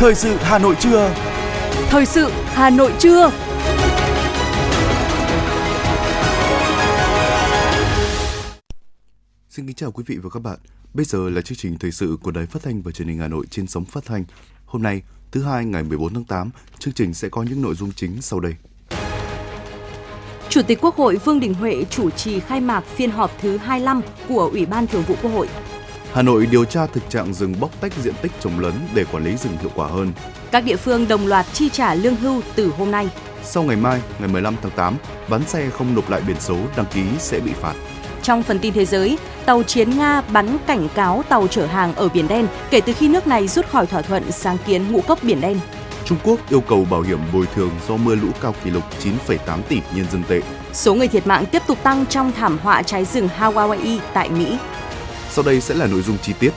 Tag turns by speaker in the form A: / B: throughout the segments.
A: Thời sự Hà Nội trưa.
B: Thời sự Hà Nội trưa.
C: Xin kính chào quý vị và các bạn. Bây giờ là chương trình thời sự của Đài Phát thanh và Truyền hình Hà Nội trên sóng phát thanh. Hôm nay, thứ hai ngày 14 tháng 8, chương trình sẽ có những nội dung chính sau đây.
B: Chủ tịch Quốc hội Vương Đình Huệ chủ trì khai mạc phiên họp thứ 25 của Ủy ban Thường vụ Quốc hội.
C: Hà Nội điều tra thực trạng rừng bóc tách diện tích trồng lớn để quản lý rừng hiệu quả hơn.
B: Các địa phương đồng loạt chi trả lương hưu từ hôm nay.
C: Sau ngày mai, ngày 15 tháng 8, bán xe không nộp lại biển số đăng ký sẽ bị phạt.
B: Trong phần tin thế giới, tàu chiến Nga bắn cảnh cáo tàu chở hàng ở Biển Đen kể từ khi nước này rút khỏi thỏa thuận sáng kiến ngũ cốc Biển Đen.
C: Trung Quốc yêu cầu bảo hiểm bồi thường do mưa lũ cao kỷ lục 9,8 tỷ nhân dân tệ.
B: Số người thiệt mạng tiếp tục tăng trong thảm họa cháy rừng Hawaii tại Mỹ.
C: Sau đây sẽ là nội dung chi tiết.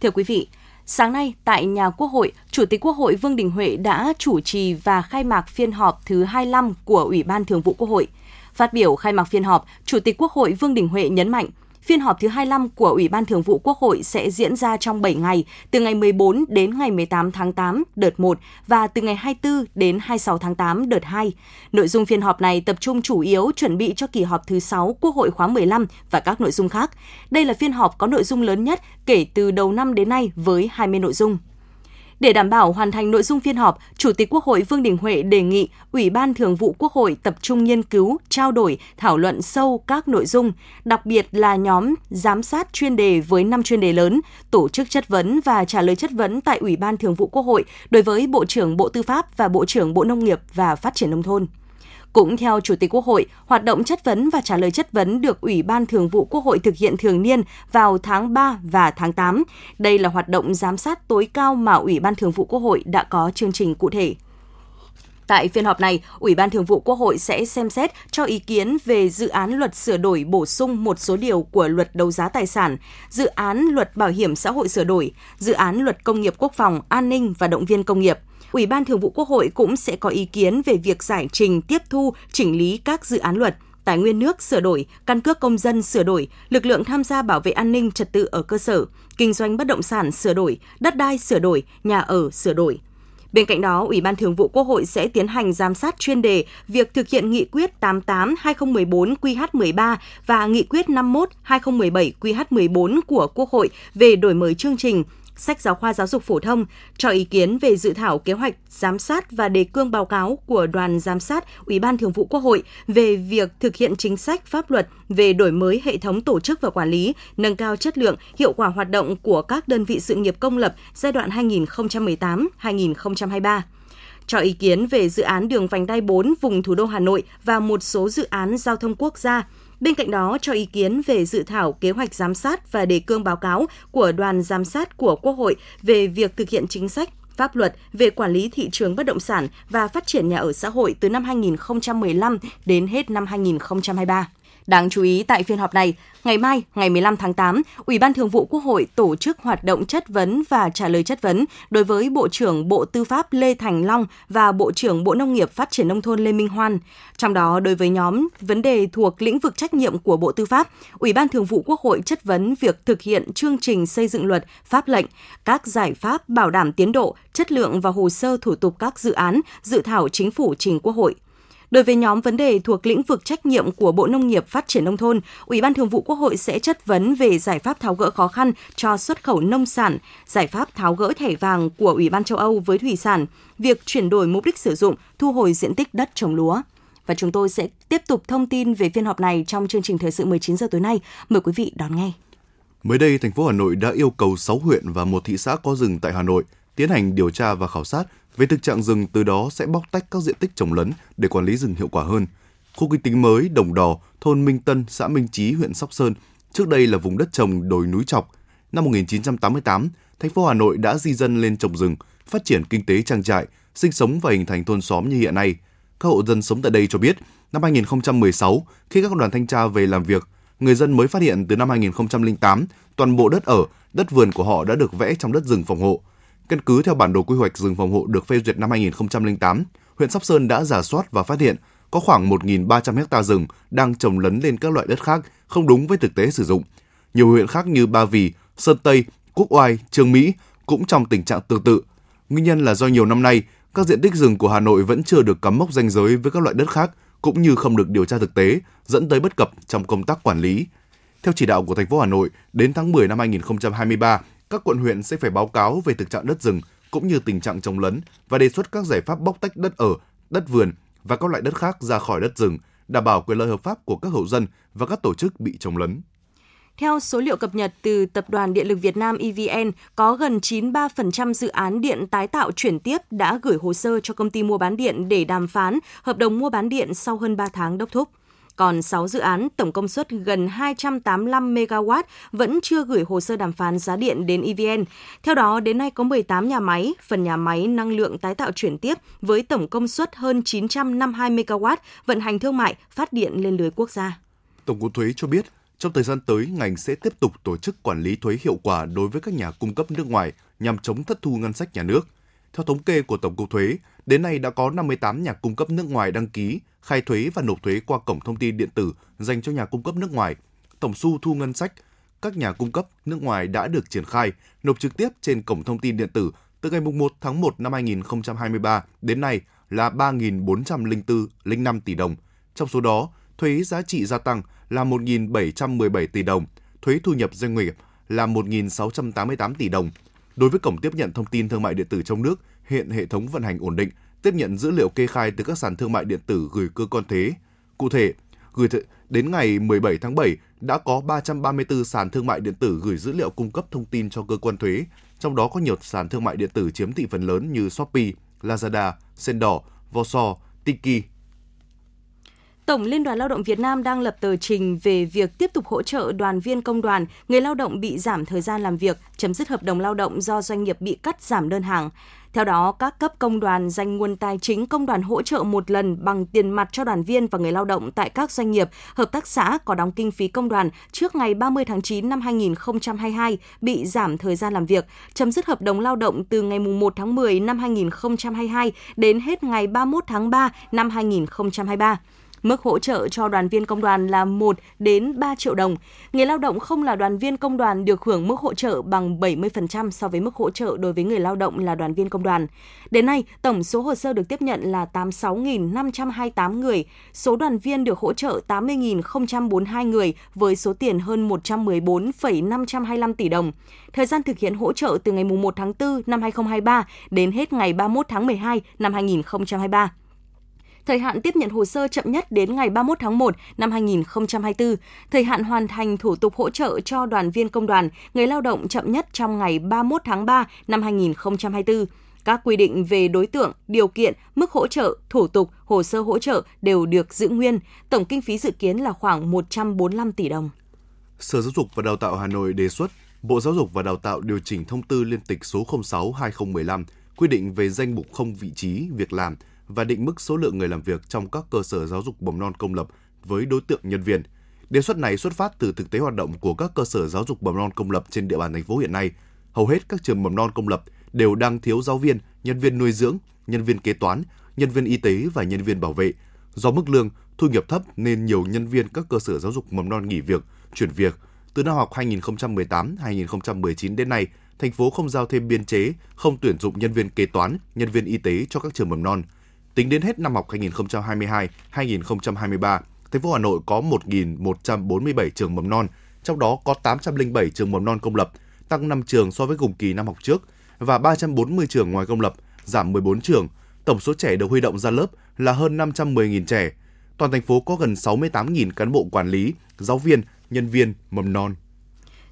B: Thưa quý vị, Sáng nay, tại nhà Quốc hội, Chủ tịch Quốc hội Vương Đình Huệ đã chủ trì và khai mạc phiên họp thứ 25 của Ủy ban Thường vụ Quốc hội. Phát biểu khai mạc phiên họp, Chủ tịch Quốc hội Vương Đình Huệ nhấn mạnh, Phiên họp thứ 25 của Ủy ban Thường vụ Quốc hội sẽ diễn ra trong 7 ngày, từ ngày 14 đến ngày 18 tháng 8 đợt 1 và từ ngày 24 đến 26 tháng 8 đợt 2. Nội dung phiên họp này tập trung chủ yếu chuẩn bị cho kỳ họp thứ 6 Quốc hội khóa 15 và các nội dung khác. Đây là phiên họp có nội dung lớn nhất kể từ đầu năm đến nay với 20 nội dung. Để đảm bảo hoàn thành nội dung phiên họp, Chủ tịch Quốc hội Vương Đình Huệ đề nghị Ủy ban Thường vụ Quốc hội tập trung nghiên cứu, trao đổi, thảo luận sâu các nội dung, đặc biệt là nhóm giám sát chuyên đề với 5 chuyên đề lớn, tổ chức chất vấn và trả lời chất vấn tại Ủy ban Thường vụ Quốc hội đối với Bộ trưởng Bộ Tư pháp và Bộ trưởng Bộ Nông nghiệp và Phát triển Nông thôn. Cũng theo Chủ tịch Quốc hội, hoạt động chất vấn và trả lời chất vấn được Ủy ban Thường vụ Quốc hội thực hiện thường niên vào tháng 3 và tháng 8. Đây là hoạt động giám sát tối cao mà Ủy ban Thường vụ Quốc hội đã có chương trình cụ thể. Tại phiên họp này, Ủy ban Thường vụ Quốc hội sẽ xem xét cho ý kiến về dự án luật sửa đổi bổ sung một số điều của luật đấu giá tài sản, dự án luật bảo hiểm xã hội sửa đổi, dự án luật công nghiệp quốc phòng, an ninh và động viên công nghiệp – Ủy ban Thường vụ Quốc hội cũng sẽ có ý kiến về việc giải trình tiếp thu, chỉnh lý các dự án luật, tài nguyên nước sửa đổi, căn cước công dân sửa đổi, lực lượng tham gia bảo vệ an ninh trật tự ở cơ sở, kinh doanh bất động sản sửa đổi, đất đai sửa đổi, nhà ở sửa đổi. Bên cạnh đó, Ủy ban Thường vụ Quốc hội sẽ tiến hành giám sát chuyên đề việc thực hiện nghị quyết 88/2014 QH13 và nghị quyết 51/2017 QH14 của Quốc hội về đổi mới chương trình sách giáo khoa giáo dục phổ thông, cho ý kiến về dự thảo kế hoạch giám sát và đề cương báo cáo của đoàn giám sát Ủy ban Thường vụ Quốc hội về việc thực hiện chính sách pháp luật về đổi mới hệ thống tổ chức và quản lý, nâng cao chất lượng, hiệu quả hoạt động của các đơn vị sự nghiệp công lập giai đoạn 2018-2023 cho ý kiến về dự án đường vành đai 4 vùng thủ đô Hà Nội và một số dự án giao thông quốc gia, Bên cạnh đó, cho ý kiến về dự thảo kế hoạch giám sát và đề cương báo cáo của đoàn giám sát của Quốc hội về việc thực hiện chính sách pháp luật về quản lý thị trường bất động sản và phát triển nhà ở xã hội từ năm 2015 đến hết năm 2023. Đáng chú ý tại phiên họp này, ngày mai, ngày 15 tháng 8, Ủy ban Thường vụ Quốc hội tổ chức hoạt động chất vấn và trả lời chất vấn đối với Bộ trưởng Bộ Tư pháp Lê Thành Long và Bộ trưởng Bộ Nông nghiệp Phát triển Nông thôn Lê Minh Hoan. Trong đó, đối với nhóm vấn đề thuộc lĩnh vực trách nhiệm của Bộ Tư pháp, Ủy ban Thường vụ Quốc hội chất vấn việc thực hiện chương trình xây dựng luật, pháp lệnh, các giải pháp bảo đảm tiến độ, chất lượng và hồ sơ thủ tục các dự án, dự thảo chính phủ trình Quốc hội. Đối với nhóm vấn đề thuộc lĩnh vực trách nhiệm của Bộ Nông nghiệp Phát triển Nông thôn, Ủy ban Thường vụ Quốc hội sẽ chất vấn về giải pháp tháo gỡ khó khăn cho xuất khẩu nông sản, giải pháp tháo gỡ thẻ vàng của Ủy ban châu Âu với thủy sản, việc chuyển đổi mục đích sử dụng, thu hồi diện tích đất trồng lúa và chúng tôi sẽ tiếp tục thông tin về phiên họp này trong chương trình thời sự 19 giờ tối nay. Mời quý vị đón nghe.
C: Mới đây, thành phố Hà Nội đã yêu cầu 6 huyện và một thị xã có rừng tại Hà Nội tiến hành điều tra và khảo sát về thực trạng rừng từ đó sẽ bóc tách các diện tích trồng lấn để quản lý rừng hiệu quả hơn. Khu kinh tế mới Đồng Đò, thôn Minh Tân, xã Minh Chí, huyện Sóc Sơn, trước đây là vùng đất trồng đồi núi trọc. Năm 1988, thành phố Hà Nội đã di dân lên trồng rừng, phát triển kinh tế trang trại, sinh sống và hình thành thôn xóm như hiện nay. Các hộ dân sống tại đây cho biết, năm 2016, khi các đoàn thanh tra về làm việc, người dân mới phát hiện từ năm 2008, toàn bộ đất ở, đất vườn của họ đã được vẽ trong đất rừng phòng hộ. Căn cứ theo bản đồ quy hoạch rừng phòng hộ được phê duyệt năm 2008, huyện Sóc Sơn đã giả soát và phát hiện có khoảng 1.300 ha rừng đang trồng lấn lên các loại đất khác không đúng với thực tế sử dụng. Nhiều huyện khác như Ba Vì, Sơn Tây, Quốc Oai, Trương Mỹ cũng trong tình trạng tương tự. Nguyên nhân là do nhiều năm nay, các diện tích rừng của Hà Nội vẫn chưa được cắm mốc ranh giới với các loại đất khác, cũng như không được điều tra thực tế, dẫn tới bất cập trong công tác quản lý. Theo chỉ đạo của thành phố Hà Nội, đến tháng 10 năm 2023, các quận huyện sẽ phải báo cáo về thực trạng đất rừng cũng như tình trạng trồng lấn và đề xuất các giải pháp bóc tách đất ở, đất vườn và các loại đất khác ra khỏi đất rừng, đảm bảo quyền lợi hợp pháp của các hộ dân và các tổ chức bị trồng lấn.
B: Theo số liệu cập nhật từ Tập đoàn Điện lực Việt Nam EVN, có gần 93% dự án điện tái tạo chuyển tiếp đã gửi hồ sơ cho công ty mua bán điện để đàm phán hợp đồng mua bán điện sau hơn 3 tháng đốc thúc. Còn 6 dự án tổng công suất gần 285 MW vẫn chưa gửi hồ sơ đàm phán giá điện đến EVN. Theo đó, đến nay có 18 nhà máy, phần nhà máy năng lượng tái tạo chuyển tiếp với tổng công suất hơn 952 MW vận hành thương mại phát điện lên lưới quốc gia.
C: Tổng cục Thuế cho biết, trong thời gian tới, ngành sẽ tiếp tục tổ chức quản lý thuế hiệu quả đối với các nhà cung cấp nước ngoài nhằm chống thất thu ngân sách nhà nước. Theo thống kê của Tổng cục Thuế, đến nay đã có 58 nhà cung cấp nước ngoài đăng ký khai thuế và nộp thuế qua cổng thông tin điện tử dành cho nhà cung cấp nước ngoài. Tổng số thu ngân sách các nhà cung cấp nước ngoài đã được triển khai nộp trực tiếp trên cổng thông tin điện tử từ ngày 1 tháng 1 năm 2023 đến nay là 3.404,05 tỷ đồng. Trong số đó, thuế giá trị gia tăng là 1.717 tỷ đồng, thuế thu nhập doanh nghiệp là 1.688 tỷ đồng. Đối với cổng tiếp nhận thông tin thương mại điện tử trong nước, hiện hệ thống vận hành ổn định, tiếp nhận dữ liệu kê khai từ các sàn thương mại điện tử gửi cơ quan thuế. Cụ thể, gửi th- đến ngày 17 tháng 7 đã có 334 sàn thương mại điện tử gửi dữ liệu cung cấp thông tin cho cơ quan thuế, trong đó có nhiều sàn thương mại điện tử chiếm thị phần lớn như Shopee, Lazada, Sendor, Voso, Tiki,
B: Tổng Liên đoàn Lao động Việt Nam đang lập tờ trình về việc tiếp tục hỗ trợ đoàn viên công đoàn, người lao động bị giảm thời gian làm việc, chấm dứt hợp đồng lao động do doanh nghiệp bị cắt giảm đơn hàng. Theo đó, các cấp công đoàn dành nguồn tài chính công đoàn hỗ trợ một lần bằng tiền mặt cho đoàn viên và người lao động tại các doanh nghiệp, hợp tác xã có đóng kinh phí công đoàn trước ngày 30 tháng 9 năm 2022 bị giảm thời gian làm việc, chấm dứt hợp đồng lao động từ ngày 1 tháng 10 năm 2022 đến hết ngày 31 tháng 3 năm 2023. Mức hỗ trợ cho đoàn viên công đoàn là 1 đến 3 triệu đồng. Người lao động không là đoàn viên công đoàn được hưởng mức hỗ trợ bằng 70% so với mức hỗ trợ đối với người lao động là đoàn viên công đoàn. Đến nay, tổng số hồ sơ được tiếp nhận là 86.528 người, số đoàn viên được hỗ trợ 80.042 người với số tiền hơn 114,525 tỷ đồng. Thời gian thực hiện hỗ trợ từ ngày 1 tháng 4 năm 2023 đến hết ngày 31 tháng 12 năm 2023 thời hạn tiếp nhận hồ sơ chậm nhất đến ngày 31 tháng 1 năm 2024, thời hạn hoàn thành thủ tục hỗ trợ cho đoàn viên công đoàn, người lao động chậm nhất trong ngày 31 tháng 3 năm 2024. Các quy định về đối tượng, điều kiện, mức hỗ trợ, thủ tục, hồ sơ hỗ trợ đều được giữ nguyên. Tổng kinh phí dự kiến là khoảng 145 tỷ đồng.
C: Sở Giáo dục và Đào tạo Hà Nội đề xuất Bộ Giáo dục và Đào tạo điều chỉnh thông tư liên tịch số 06/2015 quy định về danh mục không vị trí việc làm và định mức số lượng người làm việc trong các cơ sở giáo dục mầm non công lập với đối tượng nhân viên. Đề xuất này xuất phát từ thực tế hoạt động của các cơ sở giáo dục mầm non công lập trên địa bàn thành phố hiện nay. Hầu hết các trường mầm non công lập đều đang thiếu giáo viên, nhân viên nuôi dưỡng, nhân viên kế toán, nhân viên y tế và nhân viên bảo vệ. Do mức lương, thu nhập thấp nên nhiều nhân viên các cơ sở giáo dục mầm non nghỉ việc, chuyển việc. Từ năm học 2018-2019 đến nay, thành phố không giao thêm biên chế, không tuyển dụng nhân viên kế toán, nhân viên y tế cho các trường mầm non. Tính đến hết năm học 2022-2023, thành phố Hà Nội có 1.147 trường mầm non, trong đó có 807 trường mầm non công lập, tăng 5 trường so với cùng kỳ năm học trước và 340 trường ngoài công lập, giảm 14 trường. Tổng số trẻ được huy động ra lớp là hơn 510.000 trẻ. Toàn thành phố có gần 68.000 cán bộ quản lý, giáo viên, nhân viên mầm non.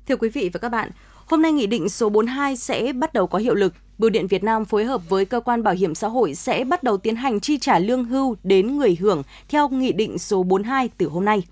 B: Thưa quý vị và các bạn, hôm nay Nghị định số 42 sẽ bắt đầu có hiệu lực. Bưu điện Việt Nam phối hợp với cơ quan bảo hiểm xã hội sẽ bắt đầu tiến hành chi trả lương hưu đến người hưởng theo Nghị định số 42 từ hôm nay.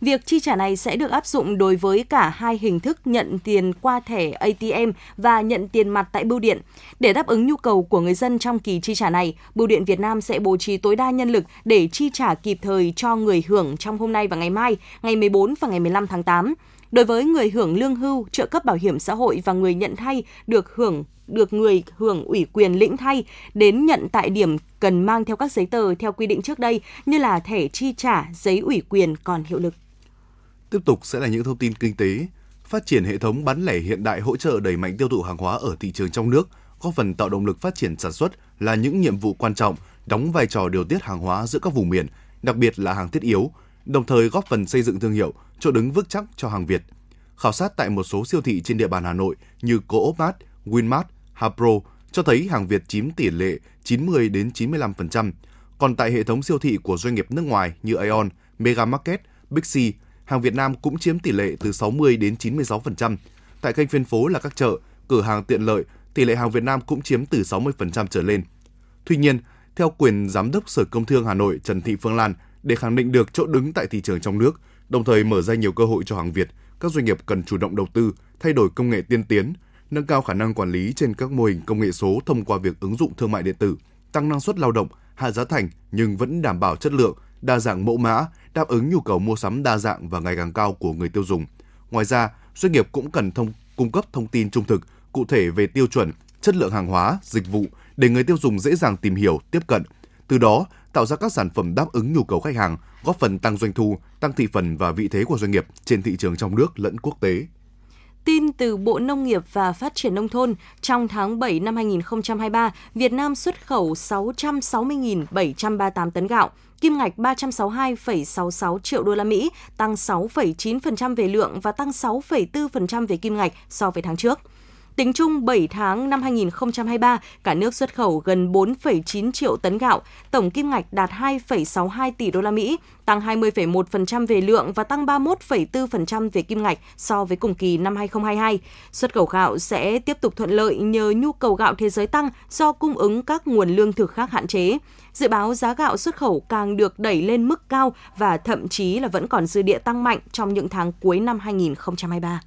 B: Việc chi trả này sẽ được áp dụng đối với cả hai hình thức nhận tiền qua thẻ ATM và nhận tiền mặt tại bưu điện. Để đáp ứng nhu cầu của người dân trong kỳ chi trả này, Bưu điện Việt Nam sẽ bố trí tối đa nhân lực để chi trả kịp thời cho người hưởng trong hôm nay và ngày mai, ngày 14 và ngày 15 tháng 8. Đối với người hưởng lương hưu, trợ cấp bảo hiểm xã hội và người nhận thay được hưởng được người hưởng ủy quyền lĩnh thay đến nhận tại điểm cần mang theo các giấy tờ theo quy định trước đây như là thẻ chi trả, giấy ủy quyền còn hiệu lực.
C: Tiếp tục sẽ là những thông tin kinh tế. phát triển hệ thống bán lẻ hiện đại hỗ trợ đẩy mạnh tiêu thụ hàng hóa ở thị trường trong nước, góp phần tạo động lực phát triển sản xuất là những nhiệm vụ quan trọng, đóng vai trò điều tiết hàng hóa giữa các vùng miền, đặc biệt là hàng thiết yếu, đồng thời góp phần xây dựng thương hiệu, chỗ đứng vững chắc cho hàng Việt. Khảo sát tại một số siêu thị trên địa bàn Hà Nội như Co-op Mart, Winmart, Hapro cho thấy hàng Việt chiếm tỷ lệ 90 đến 95%. Còn tại hệ thống siêu thị của doanh nghiệp nước ngoài như Aeon, Mega Market, Big C, hàng Việt Nam cũng chiếm tỷ lệ từ 60 đến 96%. Tại kênh phân phố là các chợ, cửa hàng tiện lợi, tỷ lệ hàng Việt Nam cũng chiếm từ 60% trở lên. Tuy nhiên, theo quyền giám đốc Sở Công Thương Hà Nội Trần Thị Phương Lan, để khẳng định được chỗ đứng tại thị trường trong nước, đồng thời mở ra nhiều cơ hội cho hàng Việt, các doanh nghiệp cần chủ động đầu tư, thay đổi công nghệ tiên tiến, nâng cao khả năng quản lý trên các mô hình công nghệ số thông qua việc ứng dụng thương mại điện tử, tăng năng suất lao động, hạ giá thành nhưng vẫn đảm bảo chất lượng, đa dạng mẫu mã, đáp ứng nhu cầu mua sắm đa dạng và ngày càng cao của người tiêu dùng. Ngoài ra, doanh nghiệp cũng cần thông cung cấp thông tin trung thực, cụ thể về tiêu chuẩn, chất lượng hàng hóa, dịch vụ để người tiêu dùng dễ dàng tìm hiểu, tiếp cận. Từ đó, tạo ra các sản phẩm đáp ứng nhu cầu khách hàng, góp phần tăng doanh thu, tăng thị phần và vị thế của doanh nghiệp trên thị trường trong nước lẫn quốc tế.
B: Tin từ Bộ Nông nghiệp và Phát triển Nông thôn, trong tháng 7 năm 2023, Việt Nam xuất khẩu 660.738 tấn gạo, kim ngạch 362,66 triệu đô la Mỹ, tăng 6,9% về lượng và tăng 6,4% về kim ngạch so với tháng trước. Tính chung 7 tháng năm 2023, cả nước xuất khẩu gần 4,9 triệu tấn gạo, tổng kim ngạch đạt 2,62 tỷ đô la Mỹ, tăng 20,1% về lượng và tăng 31,4% về kim ngạch so với cùng kỳ năm 2022. Xuất khẩu gạo sẽ tiếp tục thuận lợi nhờ nhu cầu gạo thế giới tăng do cung ứng các nguồn lương thực khác hạn chế. Dự báo giá gạo xuất khẩu càng được đẩy lên mức cao và thậm chí là vẫn còn dư địa tăng mạnh trong những tháng cuối năm 2023.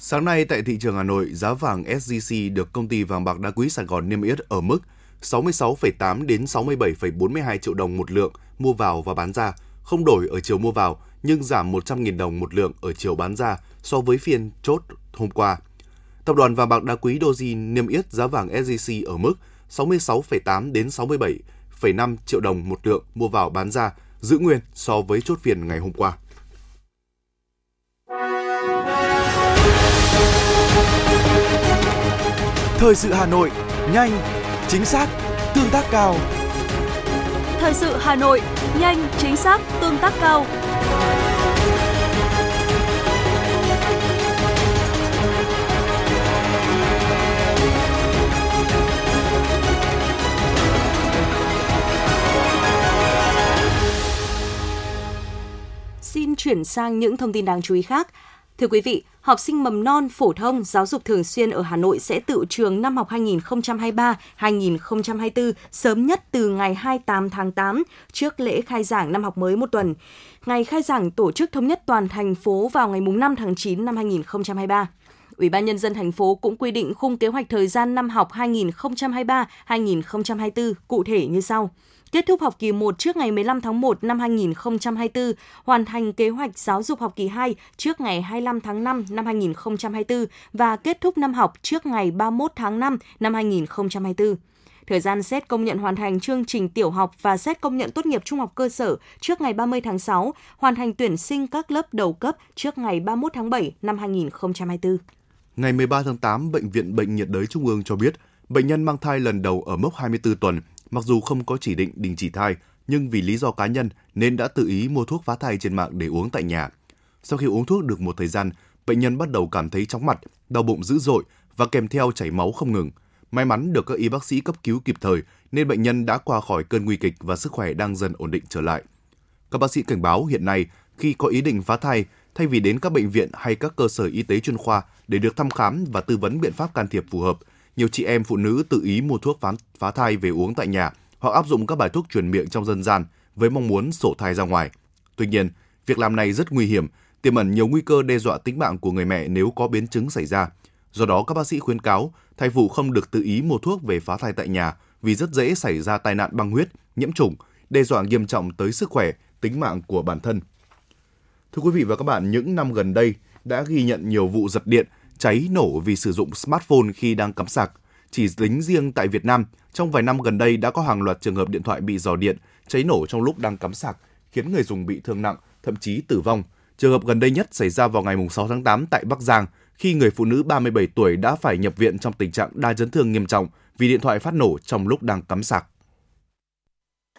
C: Sáng nay tại thị trường Hà Nội, giá vàng SJC được công ty vàng bạc đá quý Sài Gòn niêm yết ở mức 66,8 đến 67,42 triệu đồng một lượng mua vào và bán ra, không đổi ở chiều mua vào nhưng giảm 100.000 đồng một lượng ở chiều bán ra so với phiên chốt hôm qua. Tập đoàn vàng bạc đá quý Doji niêm yết giá vàng SJC ở mức 66,8 đến 67,5 triệu đồng một lượng mua vào bán ra, giữ nguyên so với chốt phiên ngày hôm qua.
A: Thời sự Hà Nội, nhanh, chính xác, tương tác cao.
B: Thời sự Hà Nội, nhanh, chính xác, tương tác cao. Xin chuyển sang những thông tin đáng chú ý khác. Thưa quý vị, học sinh mầm non, phổ thông, giáo dục thường xuyên ở Hà Nội sẽ tự trường năm học 2023-2024 sớm nhất từ ngày 28 tháng 8 trước lễ khai giảng năm học mới một tuần. Ngày khai giảng tổ chức thống nhất toàn thành phố vào ngày 5 tháng 9 năm 2023. Ủy ban Nhân dân thành phố cũng quy định khung kế hoạch thời gian năm học 2023-2024 cụ thể như sau kết thúc học kỳ 1 trước ngày 15 tháng 1 năm 2024, hoàn thành kế hoạch giáo dục học kỳ 2 trước ngày 25 tháng 5 năm 2024 và kết thúc năm học trước ngày 31 tháng 5 năm 2024 thời gian xét công nhận hoàn thành chương trình tiểu học và xét công nhận tốt nghiệp trung học cơ sở trước ngày 30 tháng 6, hoàn thành tuyển sinh các lớp đầu cấp trước ngày 31 tháng 7 năm 2024.
C: Ngày 13 tháng 8, Bệnh viện Bệnh nhiệt đới Trung ương cho biết, bệnh nhân mang thai lần đầu ở mốc 24 tuần Mặc dù không có chỉ định đình chỉ thai, nhưng vì lý do cá nhân nên đã tự ý mua thuốc phá thai trên mạng để uống tại nhà. Sau khi uống thuốc được một thời gian, bệnh nhân bắt đầu cảm thấy chóng mặt, đau bụng dữ dội và kèm theo chảy máu không ngừng. May mắn được các y bác sĩ cấp cứu kịp thời nên bệnh nhân đã qua khỏi cơn nguy kịch và sức khỏe đang dần ổn định trở lại. Các bác sĩ cảnh báo hiện nay khi có ý định phá thai, thay vì đến các bệnh viện hay các cơ sở y tế chuyên khoa để được thăm khám và tư vấn biện pháp can thiệp phù hợp, nhiều chị em phụ nữ tự ý mua thuốc phá, phá thai về uống tại nhà hoặc áp dụng các bài thuốc truyền miệng trong dân gian với mong muốn sổ thai ra ngoài. Tuy nhiên, việc làm này rất nguy hiểm, tiềm ẩn nhiều nguy cơ đe dọa tính mạng của người mẹ nếu có biến chứng xảy ra. Do đó, các bác sĩ khuyến cáo thai phụ không được tự ý mua thuốc về phá thai tại nhà vì rất dễ xảy ra tai nạn băng huyết, nhiễm trùng, đe dọa nghiêm trọng tới sức khỏe, tính mạng của bản thân. Thưa quý vị và các bạn, những năm gần đây đã ghi nhận nhiều vụ giật điện cháy nổ vì sử dụng smartphone khi đang cắm sạc. Chỉ tính riêng tại Việt Nam, trong vài năm gần đây đã có hàng loạt trường hợp điện thoại bị dò điện, cháy nổ trong lúc đang cắm sạc, khiến người dùng bị thương nặng, thậm chí tử vong. Trường hợp gần đây nhất xảy ra vào ngày 6 tháng 8 tại Bắc Giang, khi người phụ nữ 37 tuổi đã phải nhập viện trong tình trạng đa chấn thương nghiêm trọng vì điện thoại phát nổ trong lúc đang cắm sạc.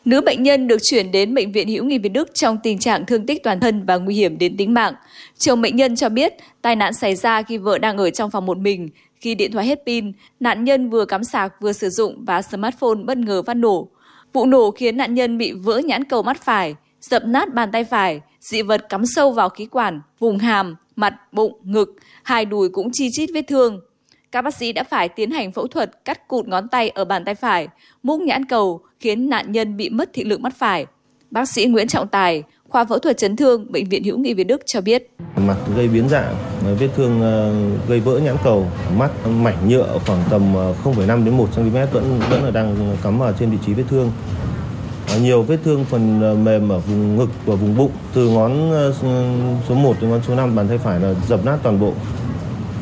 D: Nữ bệnh nhân được chuyển đến bệnh viện Hữu nghị Việt Đức trong tình trạng thương tích toàn thân và nguy hiểm đến tính mạng. Chồng bệnh nhân cho biết tai nạn xảy ra khi vợ đang ở trong phòng một mình. Khi điện thoại hết pin, nạn nhân vừa cắm sạc vừa sử dụng và smartphone bất ngờ phát nổ. Vụ nổ khiến nạn nhân bị vỡ nhãn cầu mắt phải, dập nát bàn tay phải, dị vật cắm sâu vào khí quản, vùng hàm, mặt, bụng, ngực, hai đùi cũng chi chít vết thương. Các bác sĩ đã phải tiến hành phẫu thuật cắt cụt ngón tay ở bàn tay phải, múc nhãn cầu khiến nạn nhân bị mất thị lực mắt phải. Bác sĩ Nguyễn Trọng Tài, khoa phẫu thuật chấn thương, Bệnh viện Hữu nghị Việt Đức cho biết.
E: Mặt gây biến dạng, vết thương ờ, gây vỡ nhãn cầu, mắt mảnh nhựa khoảng tầm ờ, 0,5 đến 1 cm vẫn vẫn là đang cắm vào trên vị trí vết thương. Ờ, nhiều vết thương phần mềm ở vùng ngực và vùng bụng, từ ngón số 1 đến ngón số 5 bàn tay phải là dập nát toàn bộ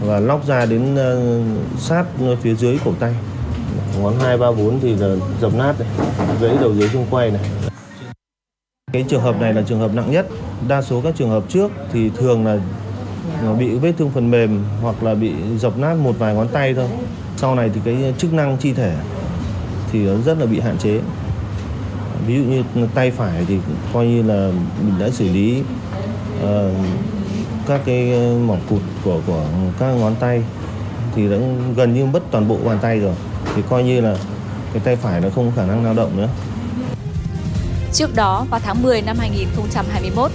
E: và lóc ra đến ờ, sát phía dưới cổ tay. Ngón 2, 3, 4 thì là dập nát này, gãy đầu dưới xung quay này. Cái trường hợp này là trường hợp nặng nhất. Đa số các trường hợp trước thì thường là bị vết thương phần mềm hoặc là bị dập nát một vài ngón tay thôi. Sau này thì cái chức năng chi thể thì nó rất là bị hạn chế. Ví dụ như tay phải thì coi như là mình đã xử lý uh, các cái ờ, mỏng cụt của của các ngón tay thì đã gần như mất toàn bộ bàn tay rồi thì coi như là cái tay phải nó không có khả năng lao động nữa.
D: Trước đó, vào tháng 10 năm 2021,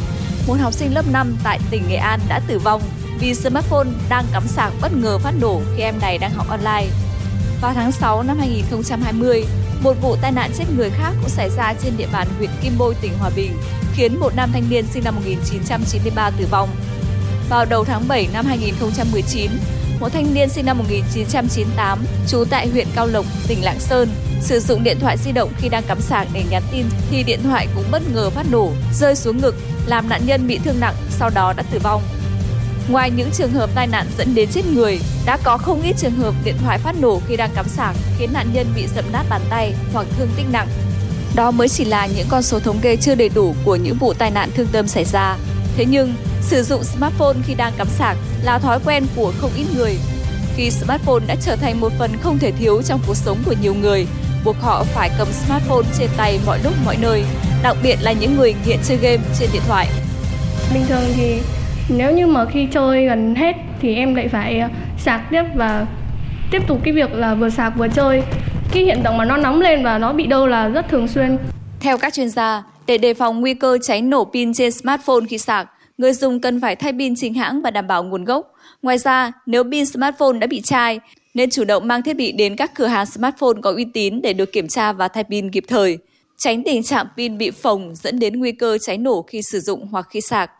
D: một học sinh lớp 5 tại tỉnh Nghệ An đã tử vong vì smartphone đang cắm sạc bất ngờ phát nổ khi em này đang học online. Vào tháng 6 năm 2020, một vụ tai nạn chết người khác cũng xảy ra trên địa bàn huyện Kim Bôi, tỉnh Hòa Bình, khiến một nam thanh niên sinh năm 1993 tử vong. Vào đầu tháng 7 năm 2019, một thanh niên sinh năm 1998, trú tại huyện Cao Lộc, tỉnh Lạng Sơn, sử dụng điện thoại di động khi đang cắm sạc để nhắn tin thì điện thoại cũng bất ngờ phát nổ, rơi xuống ngực, làm nạn nhân bị thương nặng, sau đó đã tử vong. Ngoài những trường hợp tai nạn dẫn đến chết người, đã có không ít trường hợp điện thoại phát nổ khi đang cắm sạc khiến nạn nhân bị dập nát bàn tay hoặc thương tích nặng. Đó mới chỉ là những con số thống kê chưa đầy đủ của những vụ tai nạn thương tâm xảy ra. Thế nhưng, sử dụng smartphone khi đang cắm sạc là thói quen của không ít người. Khi smartphone đã trở thành một phần không thể thiếu trong cuộc sống của nhiều người, buộc họ phải cầm smartphone trên tay mọi lúc mọi nơi, đặc biệt là những người nghiện chơi game trên điện thoại.
F: Bình thường thì nếu như mà khi chơi gần hết thì em lại phải ờ, sạc tiếp và tiếp tục cái việc là vừa sạc vừa chơi. Cái hiện tượng mà nó nóng lên và nó bị đâu là rất thường xuyên.
D: Theo các chuyên gia, để đề phòng nguy cơ cháy nổ pin trên smartphone khi sạc, người dùng cần phải thay pin chính hãng và đảm bảo nguồn gốc. Ngoài ra, nếu pin smartphone đã bị chai, nên chủ động mang thiết bị đến các cửa hàng smartphone có uy tín để được kiểm tra và thay pin kịp thời. Tránh tình trạng pin bị phồng dẫn đến nguy cơ cháy nổ khi sử dụng hoặc khi sạc.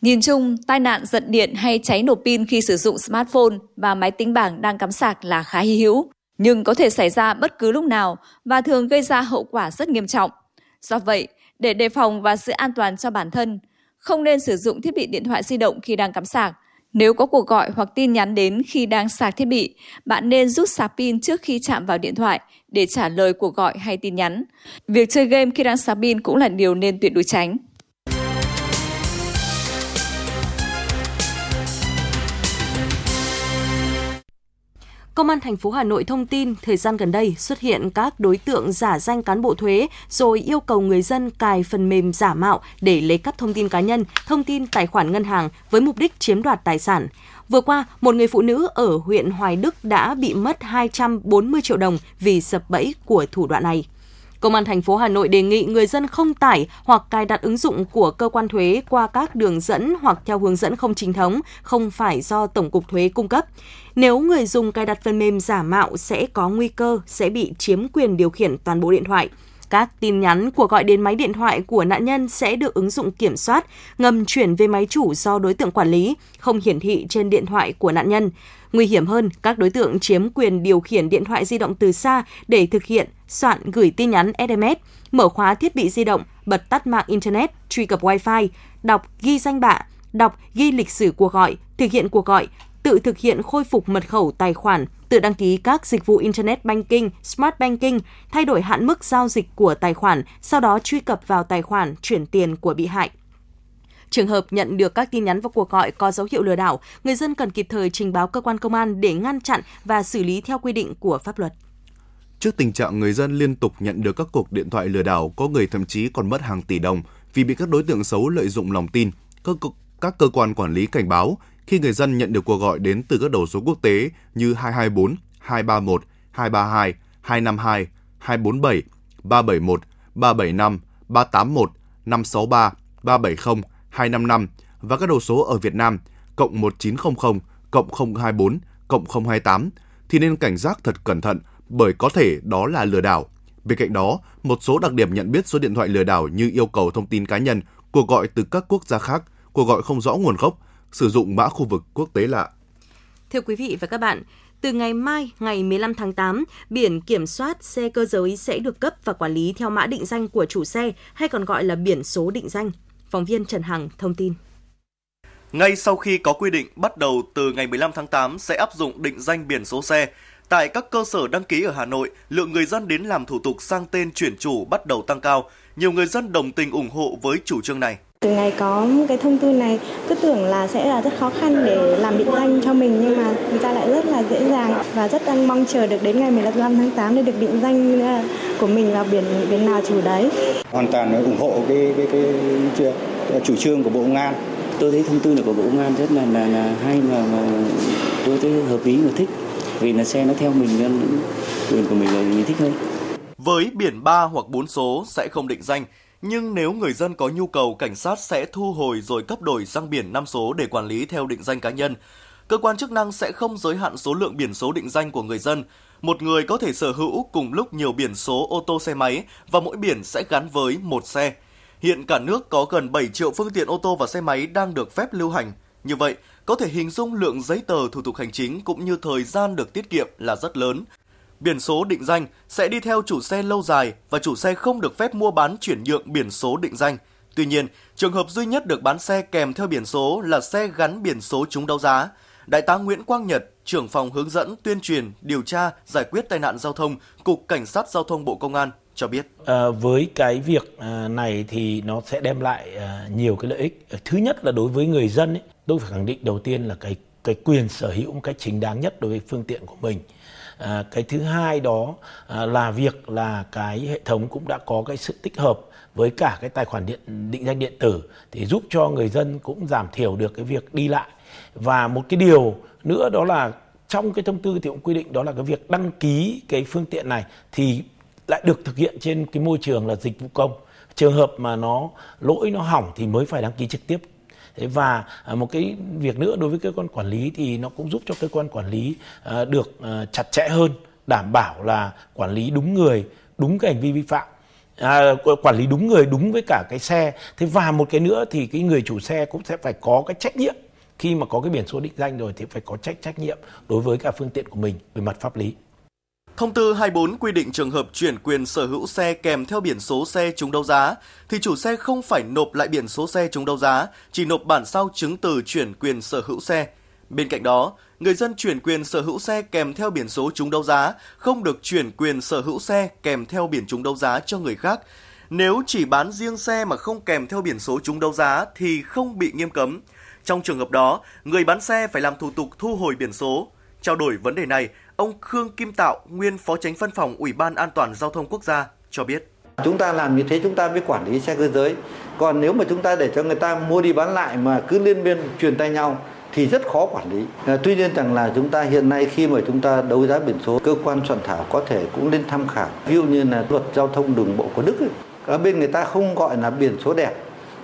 D: Nhìn chung, tai nạn giật điện hay cháy nổ pin khi sử dụng smartphone và máy tính bảng đang cắm sạc là khá hy hữu, nhưng có thể xảy ra bất cứ lúc nào và thường gây ra hậu quả rất nghiêm trọng. Do vậy, để đề phòng và giữ an toàn cho bản thân, không nên sử dụng thiết bị điện thoại di động khi đang cắm sạc. Nếu có cuộc gọi hoặc tin nhắn đến khi đang sạc thiết bị, bạn nên rút sạc pin trước khi chạm vào điện thoại để trả lời cuộc gọi hay tin nhắn. Việc chơi game khi đang sạc pin cũng là điều nên tuyệt đối tránh.
B: Công an thành phố Hà Nội thông tin thời gian gần đây xuất hiện các đối tượng giả danh cán bộ thuế rồi yêu cầu người dân cài phần mềm giả mạo để lấy cắp thông tin cá nhân, thông tin tài khoản ngân hàng với mục đích chiếm đoạt tài sản. Vừa qua, một người phụ nữ ở huyện Hoài Đức đã bị mất 240 triệu đồng vì sập bẫy của thủ đoạn này. Công an thành phố Hà Nội đề nghị người dân không tải hoặc cài đặt ứng dụng của cơ quan thuế qua các đường dẫn hoặc theo hướng dẫn không chính thống, không phải do Tổng cục Thuế cung cấp. Nếu người dùng cài đặt phần mềm giả mạo sẽ có nguy cơ sẽ bị chiếm quyền điều khiển toàn bộ điện thoại. Các tin nhắn của gọi đến máy điện thoại của nạn nhân sẽ được ứng dụng kiểm soát, ngầm chuyển về máy chủ do đối tượng quản lý, không hiển thị trên điện thoại của nạn nhân. Nguy hiểm hơn, các đối tượng chiếm quyền điều khiển điện thoại di động từ xa để thực hiện soạn gửi tin nhắn SMS, mở khóa thiết bị di động, bật tắt mạng Internet, truy cập Wi-Fi, đọc ghi danh bạ, đọc ghi lịch sử cuộc gọi, thực hiện cuộc gọi, tự thực hiện khôi phục mật khẩu tài khoản, tự đăng ký các dịch vụ Internet Banking, Smart Banking, thay đổi hạn mức giao dịch của tài khoản, sau đó truy cập vào tài khoản chuyển tiền của bị hại. Trường hợp nhận được các tin nhắn và cuộc gọi có dấu hiệu lừa đảo, người dân cần kịp thời trình báo cơ quan công an để ngăn chặn và xử lý theo quy định của pháp luật.
C: Trước tình trạng người dân liên tục nhận được các cuộc điện thoại lừa đảo, có người thậm chí còn mất hàng tỷ đồng vì bị các đối tượng xấu lợi dụng lòng tin, các, các cơ quan quản lý cảnh báo khi người dân nhận được cuộc gọi đến từ các đầu số quốc tế như 224, 231, 232, 252, 247, 371, 375, 381, 563, 370, 255 và các đầu số ở Việt Nam cộng 1900, cộng 024, cộng 028 thì nên cảnh giác thật cẩn thận bởi có thể đó là lừa đảo. Bên cạnh đó, một số đặc điểm nhận biết số điện thoại lừa đảo như yêu cầu thông tin cá nhân, cuộc gọi từ các quốc gia khác, cuộc gọi không rõ nguồn gốc, sử dụng mã khu vực quốc tế lạ.
B: Thưa quý vị và các bạn, từ ngày mai, ngày 15 tháng 8, biển kiểm soát xe cơ giới sẽ được cấp và quản lý theo mã định danh của chủ xe hay còn gọi là biển số định danh. Phóng viên Trần Hằng thông tin.
G: Ngay sau khi có quy định bắt đầu từ ngày 15 tháng 8 sẽ áp dụng định danh biển số xe, tại các cơ sở đăng ký ở Hà Nội, lượng người dân đến làm thủ tục sang tên chuyển chủ bắt đầu tăng cao. Nhiều người dân đồng tình ủng hộ với chủ trương này.
H: Từ ngày có cái thông tư này cứ tưởng là sẽ là rất khó khăn để làm định danh cho mình nhưng mà người ta lại rất là dễ dàng và rất đang mong chờ được đến ngày 15 tháng 8 để được định danh ờ, của mình là biển biển nào chủ đấy.
I: Hoàn toàn ủng hộ cái cái cái, cái chủ trương của Bộ Công an.
J: Tôi thấy thông tư này của Bộ Công an rất là là, là hay mà, mà tôi thấy hợp lý và thích vì là xe nó theo mình nên quyền của mình là mình thích hơn.
G: Với biển 3 hoặc 4 số sẽ không định danh, nhưng nếu người dân có nhu cầu, cảnh sát sẽ thu hồi rồi cấp đổi sang biển 5 số để quản lý theo định danh cá nhân. Cơ quan chức năng sẽ không giới hạn số lượng biển số định danh của người dân. Một người có thể sở hữu cùng lúc nhiều biển số ô tô xe máy và mỗi biển sẽ gắn với một xe. Hiện cả nước có gần 7 triệu phương tiện ô tô và xe máy đang được phép lưu hành. Như vậy, có thể hình dung lượng giấy tờ thủ tục hành chính cũng như thời gian được tiết kiệm là rất lớn. Biển số định danh sẽ đi theo chủ xe lâu dài và chủ xe không được phép mua bán chuyển nhượng biển số định danh. Tuy nhiên, trường hợp duy nhất được bán xe kèm theo biển số là xe gắn biển số trúng đấu giá. Đại tá Nguyễn Quang Nhật, trưởng phòng hướng dẫn, tuyên truyền, điều tra, giải quyết tai nạn giao thông, Cục Cảnh sát Giao thông Bộ Công an cho biết.
K: À, với cái việc à, này thì nó sẽ đem lại à, nhiều cái lợi ích. Thứ nhất là đối với người dân ấy, tôi phải khẳng định đầu tiên là cái cái quyền sở hữu một cách chính đáng nhất đối với phương tiện của mình. À, cái thứ hai đó à, là việc là cái hệ thống cũng đã có cái sự tích hợp với cả cái tài khoản điện định danh điện tử thì giúp cho người dân cũng giảm thiểu được cái việc đi lại. Và một cái điều nữa đó là trong cái thông tư thì cũng quy định đó là cái việc đăng ký cái phương tiện này thì lại được thực hiện trên cái môi trường là dịch vụ công. Trường hợp mà nó lỗi nó hỏng thì mới phải đăng ký trực tiếp và à, một cái việc nữa đối với cơ quan quản lý thì nó cũng giúp cho cơ quan quản lý à, được à, chặt chẽ hơn, đảm bảo là quản lý đúng người, đúng cái hành vi vi phạm. À, quản lý đúng người đúng với cả cái xe. Thế và một cái nữa thì cái người chủ xe cũng sẽ phải có cái trách nhiệm. Khi mà có cái biển số định danh rồi thì phải có trách trách nhiệm đối với cả phương tiện của mình về mặt pháp lý.
G: Thông tư 24 quy định trường hợp chuyển quyền sở hữu xe kèm theo biển số xe trúng đấu giá thì chủ xe không phải nộp lại biển số xe trúng đấu giá, chỉ nộp bản sao chứng từ chuyển quyền sở hữu xe. Bên cạnh đó, người dân chuyển quyền sở hữu xe kèm theo biển số trúng đấu giá không được chuyển quyền sở hữu xe kèm theo biển trúng đấu giá cho người khác. Nếu chỉ bán riêng xe mà không kèm theo biển số trúng đấu giá thì không bị nghiêm cấm. Trong trường hợp đó, người bán xe phải làm thủ tục thu hồi biển số. Trao đổi vấn đề này, Ông Khương Kim Tạo, nguyên Phó Tránh Văn phòng Ủy ban An toàn Giao thông Quốc gia cho biết.
L: Chúng ta làm như thế chúng ta mới quản lý xe cơ giới. Còn nếu mà chúng ta để cho người ta mua đi bán lại mà cứ liên miên truyền tay nhau thì rất khó quản lý. À, tuy nhiên rằng là chúng ta hiện nay khi mà chúng ta đấu giá biển số, cơ quan soạn thảo có thể cũng nên tham khảo. Ví dụ như là luật giao thông đường bộ của Đức ấy. Ở bên người ta không gọi là biển số đẹp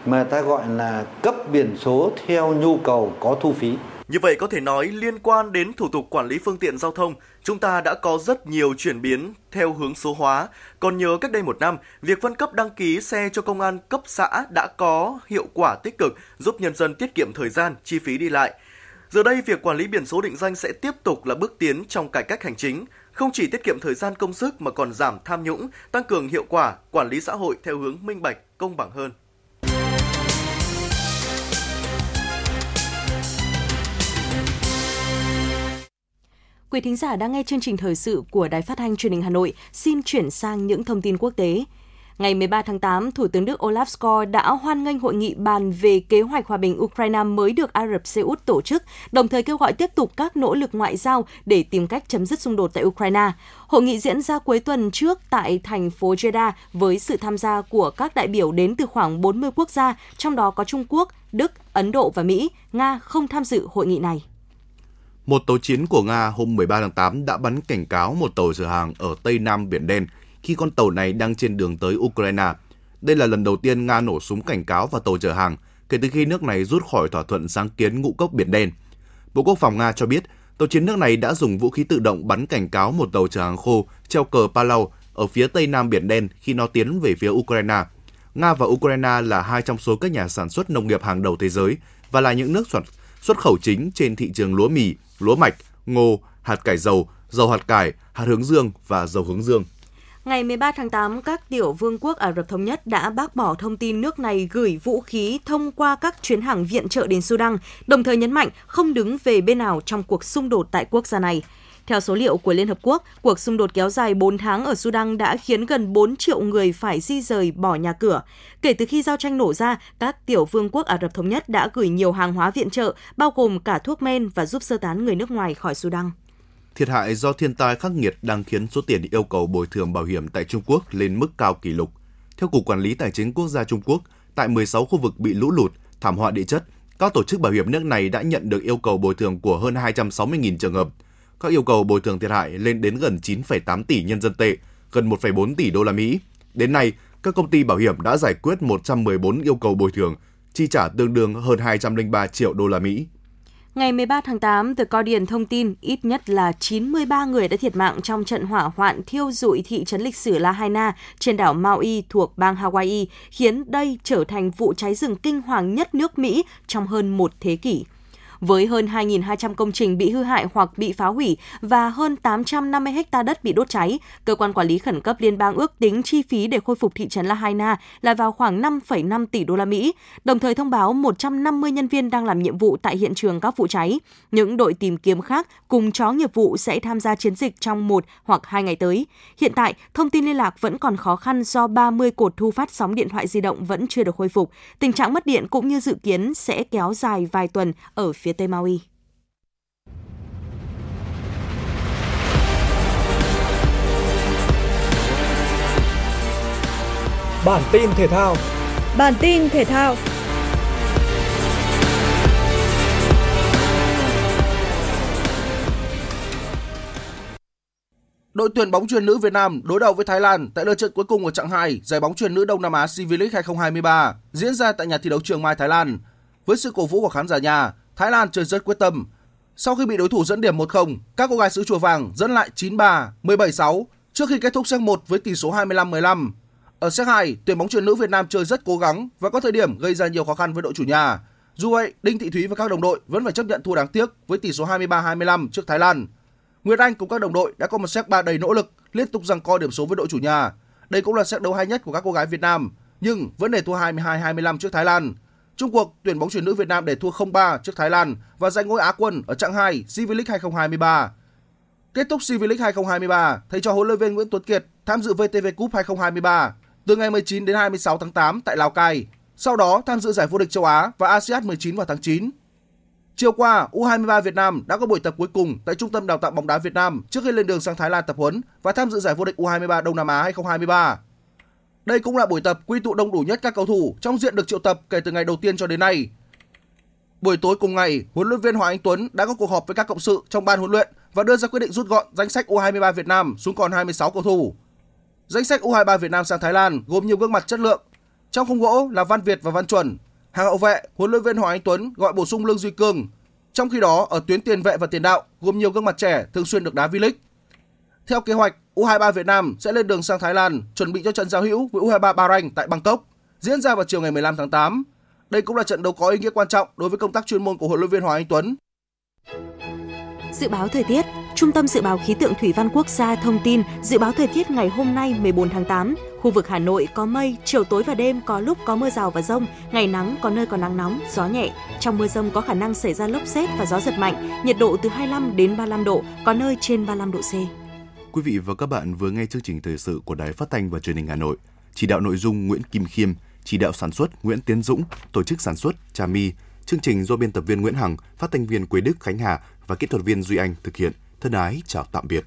L: mà ta gọi là cấp biển số theo nhu cầu có thu phí.
G: Như vậy có thể nói liên quan đến thủ tục quản lý phương tiện giao thông, chúng ta đã có rất nhiều chuyển biến theo hướng số hóa. Còn nhớ cách đây một năm, việc phân cấp đăng ký xe cho công an cấp xã đã có hiệu quả tích cực, giúp nhân dân tiết kiệm thời gian, chi phí đi lại. Giờ đây, việc quản lý biển số định danh sẽ tiếp tục là bước tiến trong cải cách hành chính, không chỉ tiết kiệm thời gian công sức mà còn giảm tham nhũng, tăng cường hiệu quả quản lý xã hội theo hướng minh bạch, công bằng hơn.
B: Quý thính giả đang nghe chương trình thời sự của Đài Phát thanh Truyền hình Hà Nội, xin chuyển sang những thông tin quốc tế. Ngày 13 tháng 8, Thủ tướng Đức Olaf Scholz đã hoan nghênh hội nghị bàn về kế hoạch hòa bình Ukraine mới được Ả Rập Xê Út tổ chức, đồng thời kêu gọi tiếp tục các nỗ lực ngoại giao để tìm cách chấm dứt xung đột tại Ukraine. Hội nghị diễn ra cuối tuần trước tại thành phố Jeddah với sự tham gia của các đại biểu đến từ khoảng 40 quốc gia, trong đó có Trung Quốc, Đức, Ấn Độ và Mỹ. Nga không tham dự hội nghị này.
C: Một tàu chiến của Nga hôm 13 tháng 8 đã bắn cảnh cáo một tàu chở hàng ở Tây Nam Biển Đen khi con tàu này đang trên đường tới Ukraine. Đây là lần đầu tiên Nga nổ súng cảnh cáo vào tàu chở hàng kể từ khi nước này rút khỏi thỏa thuận sáng kiến ngũ cốc Biển Đen. Bộ Quốc phòng Nga cho biết tàu chiến nước này đã dùng vũ khí tự động bắn cảnh cáo một tàu chở hàng khô treo cờ Palau ở phía tây nam Biển Đen khi nó tiến về phía Ukraine. Nga và Ukraine là hai trong số các nhà sản xuất nông nghiệp hàng đầu thế giới và là những nước xuất, xuất khẩu chính trên thị trường lúa mì, lúa mạch, ngô, hạt cải dầu, dầu hạt cải, hạt hướng dương và dầu hướng dương.
B: Ngày 13 tháng 8, các tiểu vương quốc Ả Rập Thống Nhất đã bác bỏ thông tin nước này gửi vũ khí thông qua các chuyến hàng viện trợ đến Sudan, đồng thời nhấn mạnh không đứng về bên nào trong cuộc xung đột tại quốc gia này. Theo số liệu của Liên Hợp Quốc, cuộc xung đột kéo dài 4 tháng ở Sudan đã khiến gần 4 triệu người phải di rời bỏ nhà cửa. Kể từ khi giao tranh nổ ra, các tiểu vương quốc Ả Rập Thống Nhất đã gửi nhiều hàng hóa viện trợ, bao gồm cả thuốc men và giúp sơ tán người nước ngoài khỏi Sudan.
C: Thiệt hại do thiên tai khắc nghiệt đang khiến số tiền yêu cầu bồi thường bảo hiểm tại Trung Quốc lên mức cao kỷ lục. Theo Cục Quản lý Tài chính Quốc gia Trung Quốc, tại 16 khu vực bị lũ lụt, thảm họa địa chất, các tổ chức bảo hiểm nước này đã nhận được yêu cầu bồi thường của hơn 260.000 trường hợp. Các yêu cầu bồi thường thiệt hại lên đến gần 9,8 tỷ nhân dân tệ, gần 1,4 tỷ đô la Mỹ. Đến nay, các công ty bảo hiểm đã giải quyết 114 yêu cầu bồi thường, chi trả tương đương hơn 203 triệu đô la Mỹ.
B: Ngày 13 tháng 8, The Guardian thông tin ít nhất là 93 người đã thiệt mạng trong trận hỏa hoạn thiêu rụi thị trấn lịch sử Lahaina trên đảo Maui thuộc bang Hawaii, khiến đây trở thành vụ cháy rừng kinh hoàng nhất nước Mỹ trong hơn một thế kỷ với hơn 2.200 công trình bị hư hại hoặc bị phá hủy và hơn 850 ha đất bị đốt cháy. Cơ quan quản lý khẩn cấp liên bang ước tính chi phí để khôi phục thị trấn Lahaina là vào khoảng 5,5 tỷ đô la Mỹ, đồng thời thông báo 150 nhân viên đang làm nhiệm vụ tại hiện trường các vụ cháy. Những đội tìm kiếm khác cùng chó nghiệp vụ sẽ tham gia chiến dịch trong một hoặc hai ngày tới. Hiện tại, thông tin liên lạc vẫn còn khó khăn do 30 cột thu phát sóng điện thoại di động vẫn chưa được khôi phục. Tình trạng mất điện cũng như dự kiến sẽ kéo dài vài tuần ở phía Tây Maui.
M: Bản tin thể thao
N: Bản tin thể thao
O: Đội tuyển bóng chuyền nữ Việt Nam đối đầu với Thái Lan tại lượt trận cuối cùng ở chặng 2 giải bóng chuyền nữ Đông Nam Á CV League 2023 diễn ra tại nhà thi đấu Trường Mai Thái Lan. Với sự cổ vũ của khán giả nhà, Thái Lan chơi rất quyết tâm. Sau khi bị đối thủ dẫn điểm 1-0, các cô gái xứ Chùa Vàng dẫn lại 9-3, 17-6 trước khi kết thúc set 1 với tỷ số 25-15. Ở set 2, tuyển bóng chuyền nữ Việt Nam chơi rất cố gắng và có thời điểm gây ra nhiều khó khăn với đội chủ nhà. Dù vậy, Đinh Thị Thúy và các đồng đội vẫn phải chấp nhận thua đáng tiếc với tỷ số 23-25 trước Thái Lan. Nguyệt Anh cùng các đồng đội đã có một set 3 đầy nỗ lực, liên tục giằng co điểm số với đội chủ nhà. Đây cũng là set đấu hay nhất của các cô gái Việt Nam, nhưng vẫn để thua 22-25 trước Thái Lan. Trung cuộc, tuyển bóng chuyền nữ Việt Nam để thua 0-3 trước Thái Lan và giành ngôi Á quân ở chặng 2 CV League 2023. Kết thúc CV League 2023, thầy trò huấn luyện viên Nguyễn Tuấn Kiệt tham dự VTV Cup 2023 từ ngày 19 đến 26 tháng 8 tại Lào Cai. Sau đó tham dự giải vô địch châu Á và ASEAN 19 vào tháng 9. Chiều qua, U23 Việt Nam đã có buổi tập cuối cùng tại Trung tâm Đào tạo bóng đá Việt Nam trước khi lên đường sang Thái Lan tập huấn và tham dự giải vô địch U23 Đông Nam Á 2023. Đây cũng là buổi tập quy tụ đông đủ nhất các cầu thủ trong diện được triệu tập kể từ ngày đầu tiên cho đến nay. Buổi tối cùng ngày, huấn luyện viên Hoàng Anh Tuấn đã có cuộc họp với các cộng sự trong ban huấn luyện và đưa ra quyết định rút gọn danh sách U23 Việt Nam xuống còn 26 cầu thủ. Danh sách U23 Việt Nam sang Thái Lan gồm nhiều gương mặt chất lượng. Trong khung gỗ là Văn Việt và Văn Chuẩn. Hàng hậu vệ, huấn luyện viên Hoàng Anh Tuấn gọi bổ sung Lương Duy Cương. Trong khi đó, ở tuyến tiền vệ và tiền đạo gồm nhiều gương mặt trẻ thường xuyên được đá V-League. Theo kế hoạch, U23 Việt Nam sẽ lên đường sang Thái Lan chuẩn bị cho trận giao hữu với U23 Bahrain tại Bangkok diễn ra vào chiều ngày 15 tháng 8. Đây cũng là trận đấu có ý nghĩa quan trọng đối với công tác chuyên môn của huấn luyện viên Hoàng Anh Tuấn.
B: Dự báo thời tiết, Trung tâm Dự báo Khí tượng Thủy văn Quốc gia thông tin dự báo thời tiết ngày hôm nay 14 tháng 8. Khu vực Hà Nội có mây, chiều tối và đêm có lúc có mưa rào và rông, ngày nắng có nơi có nắng nóng, gió nhẹ. Trong mưa rông có khả năng xảy ra lốc xét và gió giật mạnh, nhiệt độ từ 25 đến 35 độ, có nơi trên 35 độ C.
C: Quý vị và các bạn vừa nghe chương trình thời sự của Đài Phát thanh và Truyền hình Hà Nội. chỉ đạo nội dung Nguyễn Kim Khiêm, chỉ đạo sản xuất Nguyễn Tiến Dũng, tổ chức sản xuất Trà My, chương trình do biên tập viên Nguyễn Hằng, phát thanh viên Quế Đức Khánh Hà và kỹ thuật viên Duy Anh thực hiện. Thân ái chào tạm biệt.